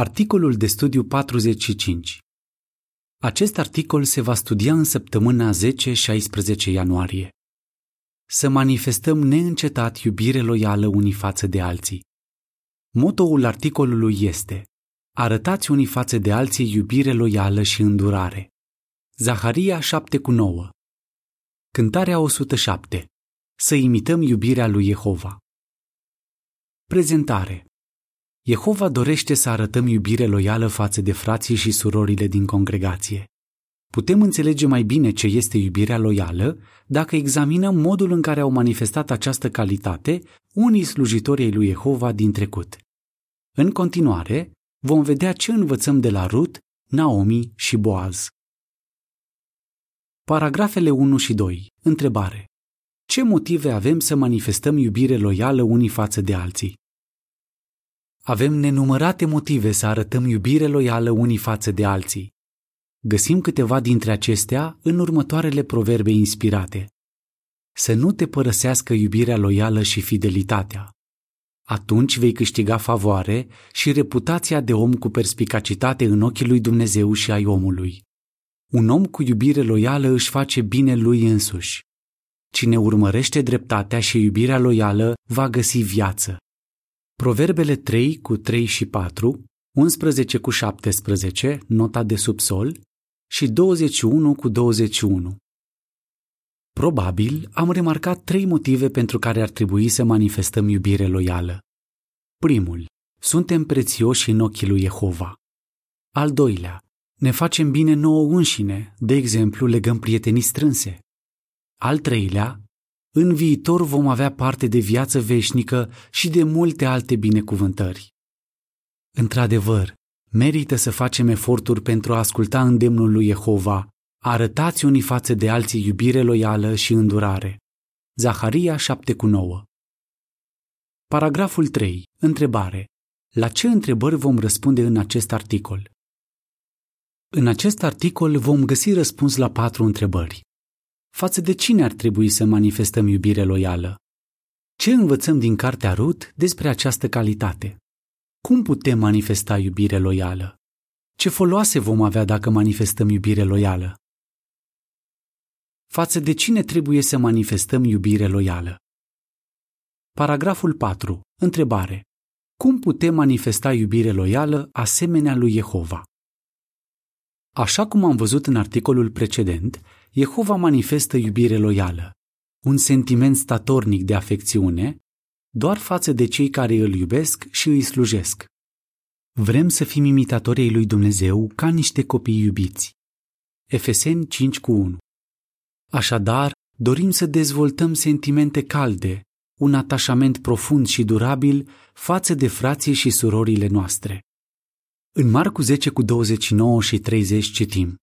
Articolul de studiu 45 Acest articol se va studia în săptămâna 10-16 ianuarie. Să manifestăm neîncetat iubire loială unii față de alții. Motoul articolului este Arătați unii față de alții iubire loială și îndurare. Zaharia 7 cu 9 Cântarea 107 Să imităm iubirea lui Jehova. Prezentare Jehova dorește să arătăm iubire loială față de frații și surorile din congregație. Putem înțelege mai bine ce este iubirea loială dacă examinăm modul în care au manifestat această calitate unii slujitori ai lui Jehova din trecut. În continuare, vom vedea ce învățăm de la Rut, Naomi și Boaz. Paragrafele 1 și 2. Întrebare. Ce motive avem să manifestăm iubire loială unii față de alții? Avem nenumărate motive să arătăm iubire loială unii față de alții. Găsim câteva dintre acestea în următoarele proverbe inspirate. Să nu te părăsească iubirea loială și fidelitatea. Atunci vei câștiga favoare și reputația de om cu perspicacitate în ochii lui Dumnezeu și ai omului. Un om cu iubire loială își face bine lui însuși. Cine urmărește dreptatea și iubirea loială va găsi viață. Proverbele 3 cu 3 și 4, 11 cu 17, nota de subsol, și 21 cu 21. Probabil am remarcat trei motive pentru care ar trebui să manifestăm iubire loială. Primul, suntem prețioși în ochii lui Jehova. Al doilea, ne facem bine nouă înșine, de exemplu legăm prietenii strânse. Al treilea, în viitor vom avea parte de viață veșnică și de multe alte binecuvântări. Într-adevăr, merită să facem eforturi pentru a asculta îndemnul lui Jehova, arătați unii față de alții iubire loială și îndurare. Zaharia 7,9 Paragraful 3. Întrebare. La ce întrebări vom răspunde în acest articol? În acest articol vom găsi răspuns la patru întrebări. Față de cine ar trebui să manifestăm iubire loială? Ce învățăm din cartea Rut despre această calitate? Cum putem manifesta iubire loială? Ce foloase vom avea dacă manifestăm iubire loială? Față de cine trebuie să manifestăm iubire loială? Paragraful 4. Întrebare. Cum putem manifesta iubire loială asemenea lui Jehova? Așa cum am văzut în articolul precedent, Jehova manifestă iubire loială, un sentiment statornic de afecțiune, doar față de cei care îl iubesc și îi slujesc. Vrem să fim imitatorii lui Dumnezeu ca niște copii iubiți. Efeseni 5 cu 1 Așadar, dorim să dezvoltăm sentimente calde, un atașament profund și durabil față de frații și surorile noastre. În Marcu 10 cu 29 și 30 citim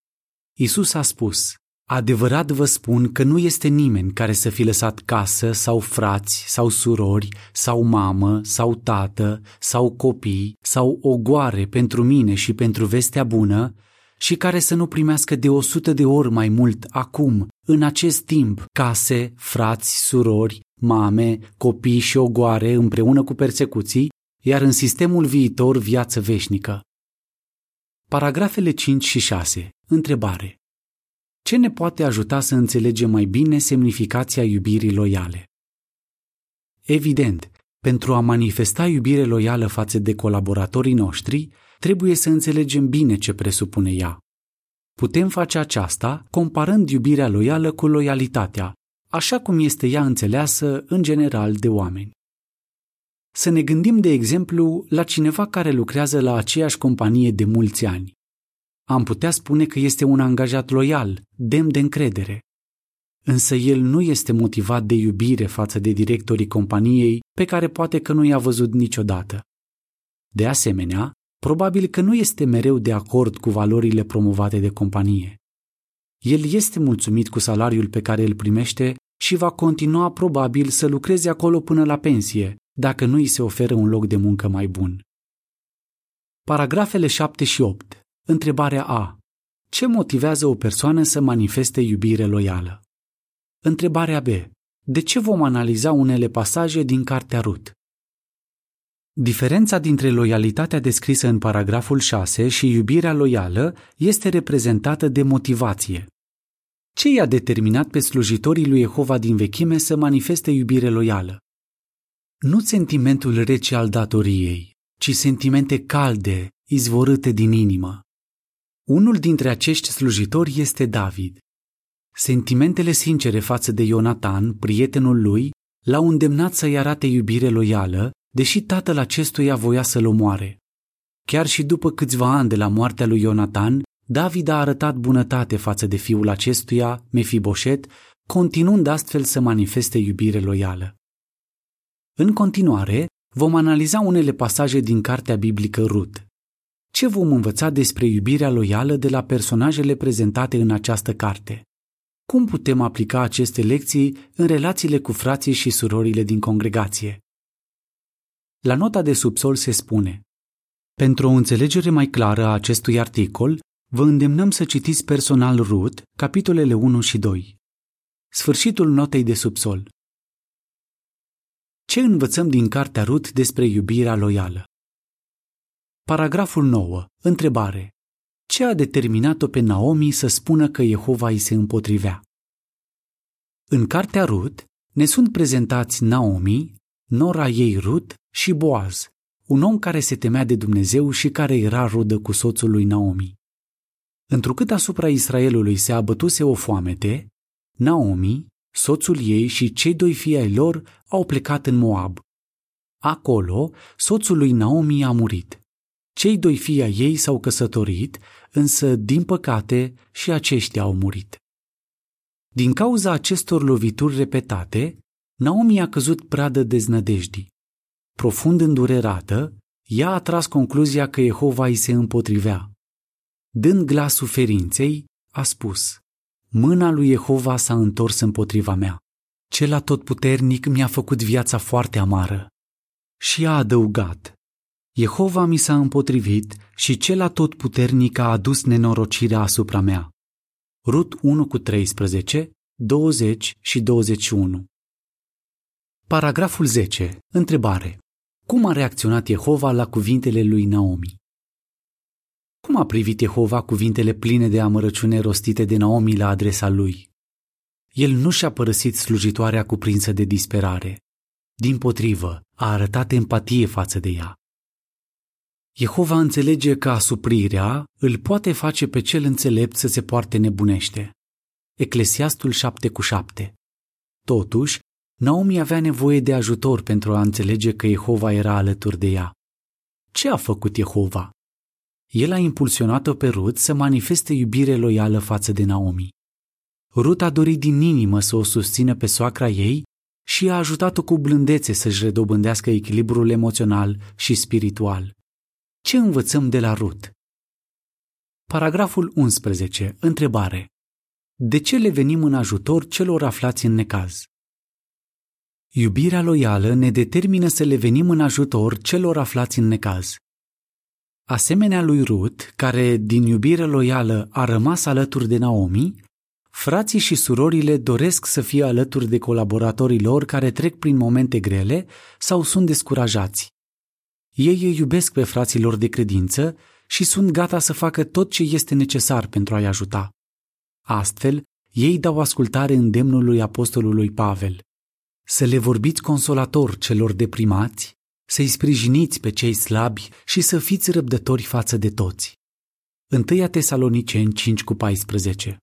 Isus a spus, Adevărat vă spun că nu este nimeni care să fi lăsat casă sau frați sau surori sau mamă sau tată sau copii sau ogoare pentru mine și pentru vestea bună și care să nu primească de o sută de ori mai mult acum, în acest timp, case, frați, surori, mame, copii și ogoare împreună cu persecuții, iar în sistemul viitor viață veșnică. Paragrafele 5 și 6. Întrebare. Ce ne poate ajuta să înțelegem mai bine semnificația iubirii loiale? Evident, pentru a manifesta iubire loială față de colaboratorii noștri, trebuie să înțelegem bine ce presupune ea. Putem face aceasta comparând iubirea loială cu loialitatea, așa cum este ea înțeleasă în general de oameni. Să ne gândim, de exemplu, la cineva care lucrează la aceeași companie de mulți ani. Am putea spune că este un angajat loial, demn de încredere. Însă el nu este motivat de iubire față de directorii companiei pe care poate că nu i-a văzut niciodată. De asemenea, probabil că nu este mereu de acord cu valorile promovate de companie. El este mulțumit cu salariul pe care îl primește și va continua probabil să lucreze acolo până la pensie, dacă nu îi se oferă un loc de muncă mai bun. Paragrafele 7 și 8. Întrebarea A. Ce motivează o persoană să manifeste iubire loială? Întrebarea B. De ce vom analiza unele pasaje din Cartea Rut? Diferența dintre loialitatea descrisă în paragraful 6 și iubirea loială este reprezentată de motivație. Ce i-a determinat pe slujitorii lui Jehova din vechime să manifeste iubire loială? Nu sentimentul rece al datoriei, ci sentimente calde, izvorâte din inimă. Unul dintre acești slujitori este David. Sentimentele sincere față de Ionatan, prietenul lui, l-au îndemnat să-i arate iubire loială, deși tatăl acestuia voia să-l omoare. Chiar și după câțiva ani de la moartea lui Ionatan, David a arătat bunătate față de fiul acestuia, Mefiboset, continuând astfel să manifeste iubire loială. În continuare, vom analiza unele pasaje din cartea biblică Rut. Ce vom învăța despre iubirea loială de la personajele prezentate în această carte? Cum putem aplica aceste lecții în relațiile cu frații și surorile din congregație? La nota de subsol se spune Pentru o înțelegere mai clară a acestui articol, vă îndemnăm să citiți personal Rut, capitolele 1 și 2. Sfârșitul notei de subsol. Ce învățăm din cartea Rut despre iubirea loială? Paragraful 9. Întrebare. Ce a determinat-o pe Naomi să spună că Jehova îi se împotrivea? În cartea Rut ne sunt prezentați Naomi, nora ei Rut și Boaz, un om care se temea de Dumnezeu și care era rudă cu soțul lui Naomi. Întrucât asupra Israelului se abătuse o foamete, Naomi, soțul ei și cei doi fii ai lor au plecat în Moab. Acolo, soțul lui Naomi a murit. Cei doi fii ai ei s-au căsătorit, însă, din păcate, și aceștia au murit. Din cauza acestor lovituri repetate, Naomi a căzut pradă deznădejdii. Profund îndurerată, ea a tras concluzia că Jehova îi se împotrivea. Dând glas suferinței, a spus, Mâna lui Jehova s-a întors împotriva mea. Cel atotputernic mi-a făcut viața foarte amară. Și a adăugat, Jehova mi s-a împotrivit și cel atotputernic a adus nenorocirea asupra mea. Rut 1 cu 13, 20 și 21 Paragraful 10. Întrebare. Cum a reacționat Jehova la cuvintele lui Naomi? Cum a privit Jehova cuvintele pline de amărăciune rostite de Naomi la adresa lui? El nu și-a părăsit slujitoarea cuprinsă de disperare. Din potrivă, a arătat empatie față de ea. Jehova înțelege că asuprirea îl poate face pe cel înțelept să se poarte nebunește. Eclesiastul 7 cu 7 Totuși, Naomi avea nevoie de ajutor pentru a înțelege că Jehova era alături de ea. Ce a făcut Jehova? El a impulsionat-o pe Rut să manifeste iubire loială față de Naomi. Rut a dorit din inimă să o susțină pe soacra ei și a ajutat-o cu blândețe să-și redobândească echilibrul emoțional și spiritual. Ce învățăm de la Rut? Paragraful 11. Întrebare. De ce le venim în ajutor celor aflați în necaz? Iubirea loială ne determină să le venim în ajutor celor aflați în necaz. Asemenea lui Rut, care din iubire loială a rămas alături de Naomi, frații și surorile doresc să fie alături de colaboratorii lor care trec prin momente grele sau sunt descurajați. Ei îi iubesc pe frații lor de credință și sunt gata să facă tot ce este necesar pentru a-i ajuta. Astfel, ei dau ascultare îndemnului apostolului Pavel. Să le vorbiți consolator celor deprimați, să-i sprijiniți pe cei slabi și să fiți răbdători față de toți. 1 Tesaloniceni 5 cu 14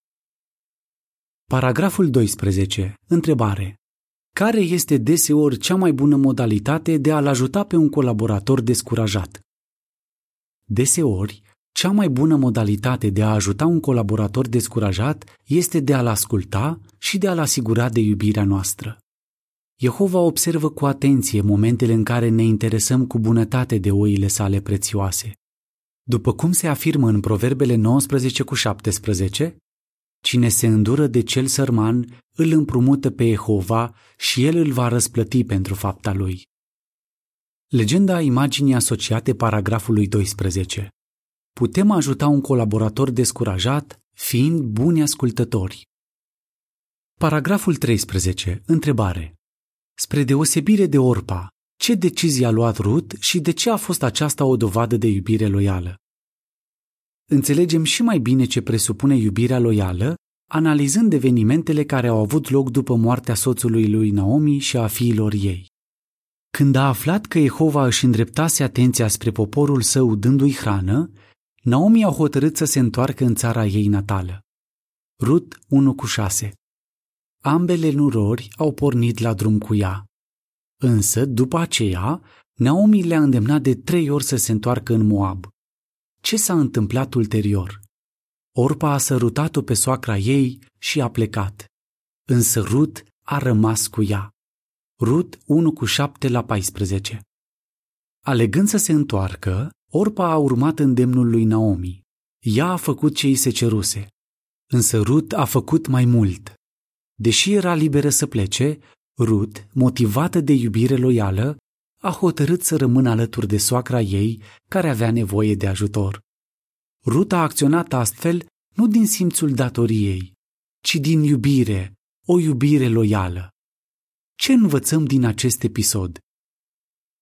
Paragraful 12. Întrebare. Care este deseori cea mai bună modalitate de a-l ajuta pe un colaborator descurajat? Deseori, cea mai bună modalitate de a ajuta un colaborator descurajat este de a-l asculta și de a-l asigura de iubirea noastră. Jehova observă cu atenție momentele în care ne interesăm cu bunătate de oile sale prețioase. După cum se afirmă în Proverbele 19 cu 17, Cine se îndură de cel sărman, îl împrumută pe Jehova și el îl va răsplăti pentru fapta lui. Legenda imaginii asociate paragrafului 12. Putem ajuta un colaborator descurajat fiind buni ascultători. Paragraful 13. Întrebare. Spre deosebire de Orpa, Ce decizie a luat Rut și de ce a fost aceasta o dovadă de iubire loială? Înțelegem și mai bine ce presupune iubirea loială, analizând evenimentele care au avut loc după moartea soțului lui Naomi și a fiilor ei. Când a aflat că Jehova își îndreptase atenția spre poporul său dându-i hrană, Naomi a hotărât să se întoarcă în țara ei natală. Rut 1 cu 6 Ambele nurori au pornit la drum cu ea. Însă, după aceea, Naomi le-a îndemnat de trei ori să se întoarcă în Moab. Ce s-a întâmplat ulterior? Orpa a sărutat-o pe soacra ei și a plecat. Însă Rut a rămas cu ea. Rut 1 cu 7 la 14 Alegând să se întoarcă, Orpa a urmat îndemnul lui Naomi. Ea a făcut ce îi se ceruse. Însă Rut a făcut mai mult. Deși era liberă să plece, Rut, motivată de iubire loială, a hotărât să rămână alături de soacra ei, care avea nevoie de ajutor. Rut a acționat astfel nu din simțul datoriei, ci din iubire, o iubire loială. Ce învățăm din acest episod?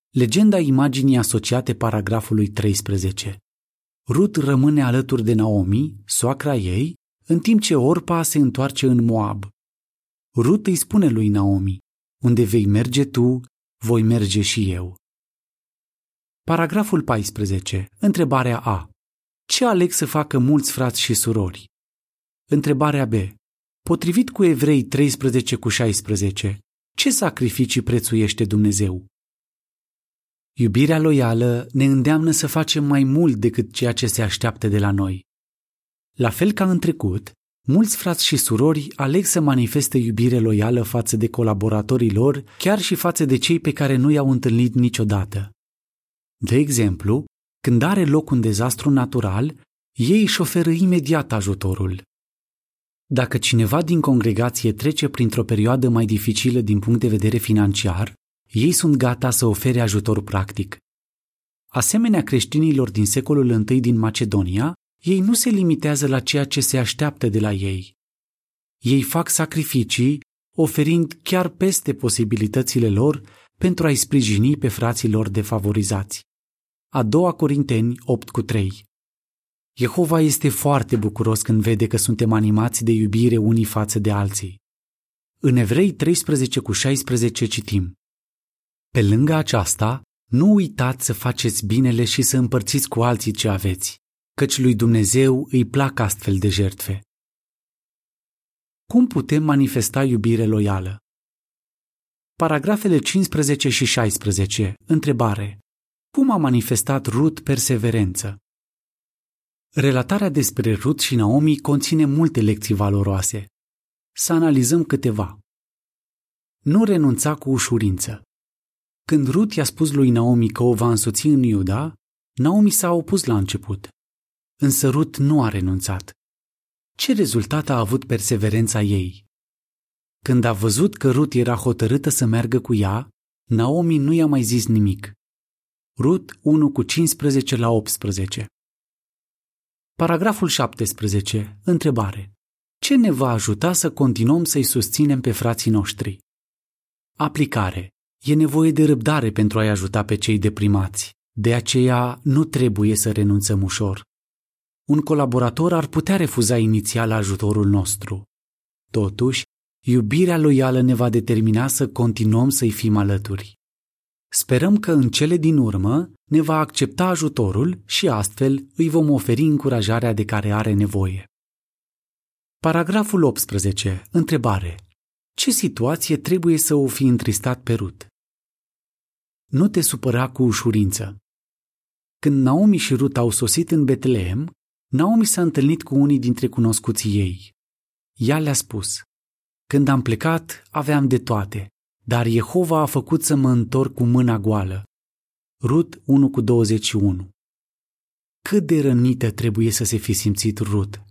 Legenda imaginii asociate paragrafului 13. Rut rămâne alături de Naomi, soacra ei, în timp ce Orpa se întoarce în Moab. Rut îi spune lui Naomi, unde vei merge tu, voi merge și eu. Paragraful 14. Întrebarea A. Ce aleg să facă mulți frați și surori? Întrebarea B. Potrivit cu Evrei 13 cu 16, ce sacrificii prețuiește Dumnezeu? Iubirea loială ne îndeamnă să facem mai mult decât ceea ce se așteaptă de la noi. La fel ca în trecut, mulți frați și surori aleg să manifeste iubire loială față de colaboratorii lor, chiar și față de cei pe care nu i-au întâlnit niciodată. De exemplu, când are loc un dezastru natural, ei își oferă imediat ajutorul. Dacă cineva din congregație trece printr-o perioadă mai dificilă din punct de vedere financiar, ei sunt gata să ofere ajutor practic. Asemenea creștinilor din secolul I din Macedonia, ei nu se limitează la ceea ce se așteaptă de la ei. Ei fac sacrificii, oferind chiar peste posibilitățile lor pentru a-i sprijini pe frații lor defavorizați. A doua Corinteni 8 cu 3 Jehova este foarte bucuros când vede că suntem animați de iubire unii față de alții. În Evrei 13 cu 16 citim Pe lângă aceasta, nu uitați să faceți binele și să împărțiți cu alții ce aveți, căci lui Dumnezeu îi plac astfel de jertfe. Cum putem manifesta iubire loială? Paragrafele 15 și 16. Întrebare. Cum a manifestat Rut perseverență? Relatarea despre Rut și Naomi conține multe lecții valoroase. Să analizăm câteva. Nu renunța cu ușurință. Când Rut i-a spus lui Naomi că o va însoți în Iuda, Naomi s-a opus la început. Însă Rut nu a renunțat. Ce rezultat a avut perseverența ei? Când a văzut că Rut era hotărâtă să meargă cu ea, Naomi nu i-a mai zis nimic. Rut 1 cu 15 la 18 Paragraful 17. Întrebare. Ce ne va ajuta să continuăm să-i susținem pe frații noștri? Aplicare. E nevoie de răbdare pentru a-i ajuta pe cei deprimați. De aceea nu trebuie să renunțăm ușor. Un colaborator ar putea refuza inițial ajutorul nostru. Totuși, iubirea loială ne va determina să continuăm să-i fim alături. Sperăm că în cele din urmă ne va accepta ajutorul și astfel îi vom oferi încurajarea de care are nevoie. Paragraful 18. Întrebare. Ce situație trebuie să o fi întristat pe Rut? Nu te supăra cu ușurință. Când Naomi și Rut au sosit în Betlehem, Naomi s-a întâlnit cu unii dintre cunoscuții ei. Ea le-a spus, Când am plecat, aveam de toate, dar Jehova a făcut să mă întorc cu mâna goală. Rut 1 cu 21 Cât de rănită trebuie să se fi simțit Rut.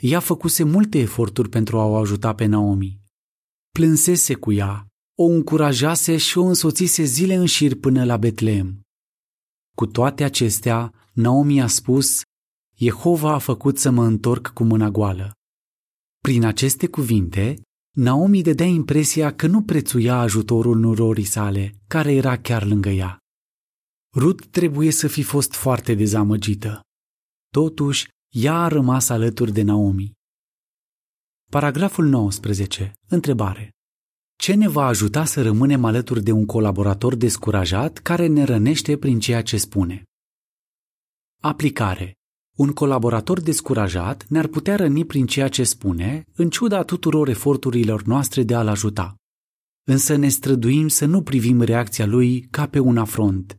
Ea făcuse multe eforturi pentru a o ajuta pe Naomi. Plânsese cu ea, o încurajase și o însoțise zile în șir până la Betleem. Cu toate acestea, Naomi a spus, Jehova a făcut să mă întorc cu mâna goală. Prin aceste cuvinte, Naomi dădea impresia că nu prețuia ajutorul nurorii sale, care era chiar lângă ea. Rut trebuie să fi fost foarte dezamăgită. Totuși, ea a rămas alături de Naomi. Paragraful 19. Întrebare. Ce ne va ajuta să rămânem alături de un colaborator descurajat care ne rănește prin ceea ce spune? Aplicare. Un colaborator descurajat ne-ar putea răni prin ceea ce spune, în ciuda tuturor eforturilor noastre de a-l ajuta. Însă ne străduim să nu privim reacția lui ca pe un afront.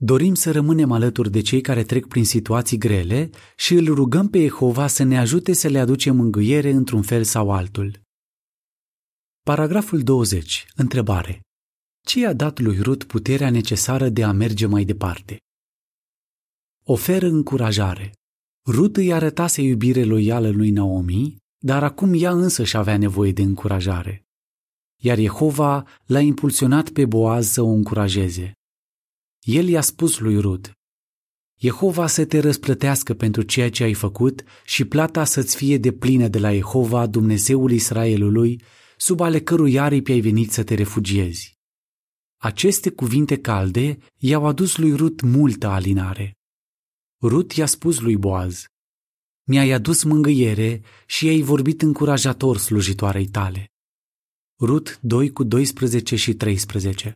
Dorim să rămânem alături de cei care trec prin situații grele și îl rugăm pe Jehova să ne ajute să le aducem mângâiere într-un fel sau altul. Paragraful 20. Întrebare. Ce i-a dat lui Rut puterea necesară de a merge mai departe? Oferă încurajare. Rut îi arătase iubire loială lui Naomi, dar acum ea însă și avea nevoie de încurajare. Iar Jehova l-a impulsionat pe Boaz să o încurajeze. El i-a spus lui Rut, Jehova să te răsplătească pentru ceea ce ai făcut și plata să-ți fie de plină de la Jehova, Dumnezeul Israelului, sub ale cărui aripi ai venit să te refugiezi. Aceste cuvinte calde i-au adus lui Rut multă alinare. Rut i-a spus lui Boaz, Mi-ai adus mângâiere și ai vorbit încurajator slujitoarei tale. Rut 2 cu 12 și 13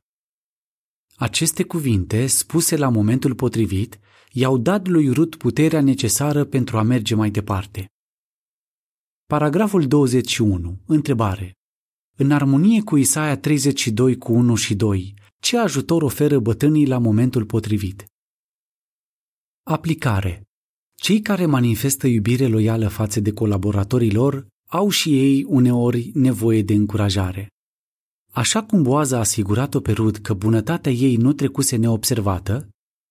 Aceste cuvinte, spuse la momentul potrivit, i-au dat lui Rut puterea necesară pentru a merge mai departe. Paragraful 21. Întrebare. În armonie cu Isaia 32 cu 1 și 2, ce ajutor oferă bătânii la momentul potrivit? Aplicare. Cei care manifestă iubire loială față de colaboratorii lor au și ei uneori nevoie de încurajare. Așa cum Boaza a asigurat-o pe Rud că bunătatea ei nu trecuse neobservată,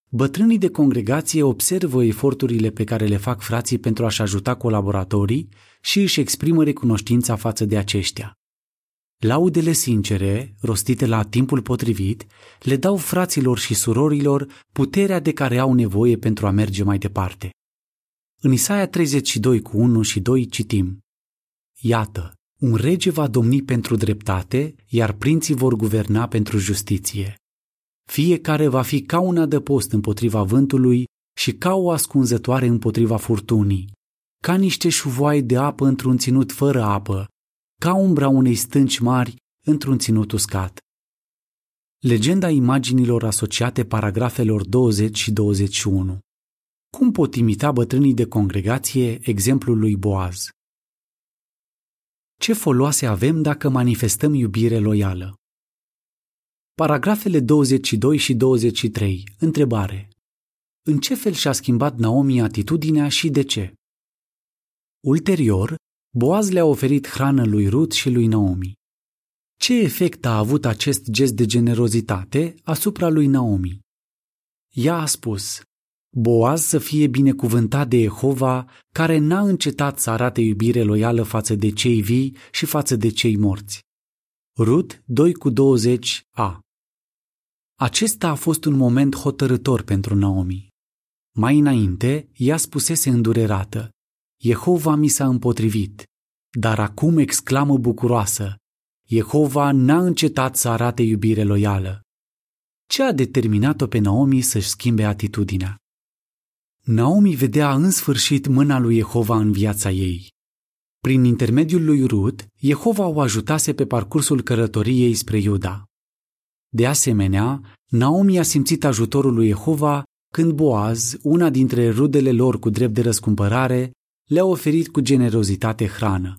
bătrânii de congregație observă eforturile pe care le fac frații pentru a-și ajuta colaboratorii și își exprimă recunoștința față de aceștia. Laudele sincere, rostite la timpul potrivit, le dau fraților și surorilor puterea de care au nevoie pentru a merge mai departe. În Isaia 32 cu 1 și 2 citim Iată, un rege va domni pentru dreptate, iar prinții vor guverna pentru justiție. Fiecare va fi ca un adăpost împotriva vântului și ca o ascunzătoare împotriva furtunii, ca niște șuvoai de apă într-un ținut fără apă, ca umbra unei stânci mari într-un ținut uscat. Legenda imaginilor asociate paragrafelor 20 și 21. Cum pot imita bătrânii de congregație exemplul lui Boaz? Ce foloase avem dacă manifestăm iubire loială? Paragrafele 22 și 23. Întrebare. În ce fel și-a schimbat Naomi atitudinea și de ce? Ulterior, Boaz le-a oferit hrană lui Rut și lui Naomi. Ce efect a avut acest gest de generozitate asupra lui Naomi? Ea a spus, Boaz să fie binecuvântat de Jehova, care n-a încetat să arate iubire loială față de cei vii și față de cei morți. Rut 2 cu 20 a Acesta a fost un moment hotărător pentru Naomi. Mai înainte, ea spusese îndurerată, Jehova mi s-a împotrivit, dar acum exclamă bucuroasă, Jehova n-a încetat să arate iubire loială. Ce a determinat-o pe Naomi să-și schimbe atitudinea? Naomi vedea în sfârșit mâna lui Jehova în viața ei. Prin intermediul lui Rut, Jehova o ajutase pe parcursul călătoriei spre Iuda. De asemenea, Naomi a simțit ajutorul lui Jehova când Boaz, una dintre rudele lor cu drept de răscumpărare, le-a oferit cu generozitate hrană.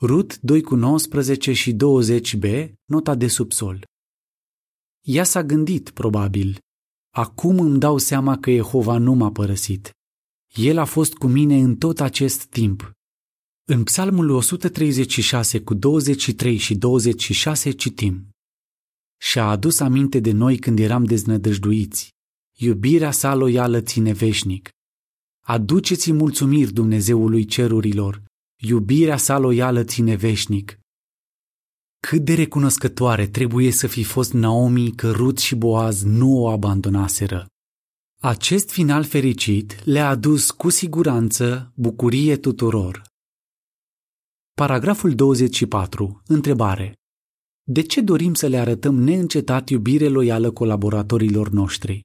Rut 2 cu 19 și 20b, nota de subsol. Ea s-a gândit, probabil, acum îmi dau seama că Jehova nu m-a părăsit. El a fost cu mine în tot acest timp. În Psalmul 136 cu 23 și 26 citim Și-a adus aminte de noi când eram deznădăjduiți. Iubirea sa loială ține veșnic. Aduceți-i mulțumiri Dumnezeului cerurilor, iubirea sa loială ține veșnic. Cât de recunoscătoare trebuie să fi fost Naomi că Rut și Boaz nu o abandonaseră. Acest final fericit le-a adus cu siguranță bucurie tuturor. Paragraful 24. Întrebare. De ce dorim să le arătăm neîncetat iubire loială colaboratorilor noștri?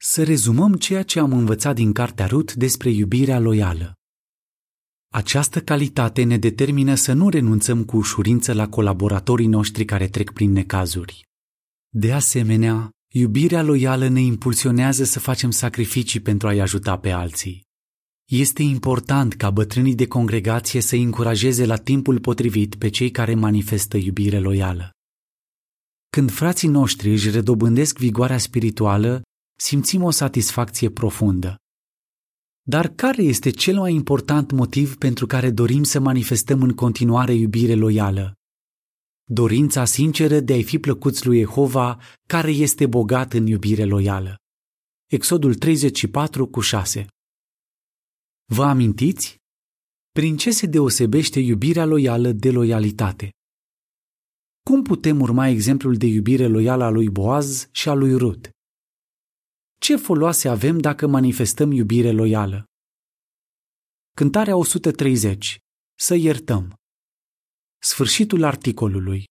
Să rezumăm ceea ce am învățat din Cartea Rut despre iubirea loială. Această calitate ne determină să nu renunțăm cu ușurință la colaboratorii noștri care trec prin necazuri. De asemenea, iubirea loială ne impulsionează să facem sacrificii pentru a-i ajuta pe alții. Este important ca bătrânii de congregație să încurajeze la timpul potrivit pe cei care manifestă iubire loială. Când frații noștri își redobândesc vigoarea spirituală, simțim o satisfacție profundă. Dar care este cel mai important motiv pentru care dorim să manifestăm în continuare iubire loială? Dorința sinceră de a-i fi plăcuți lui Jehova, care este bogat în iubire loială. Exodul 34 cu 6 Vă amintiți? Prin ce se deosebește iubirea loială de loialitate? Cum putem urma exemplul de iubire loială a lui Boaz și a lui Rut? Ce foloase avem dacă manifestăm iubire loială? Cântarea 130. Să iertăm. Sfârșitul articolului.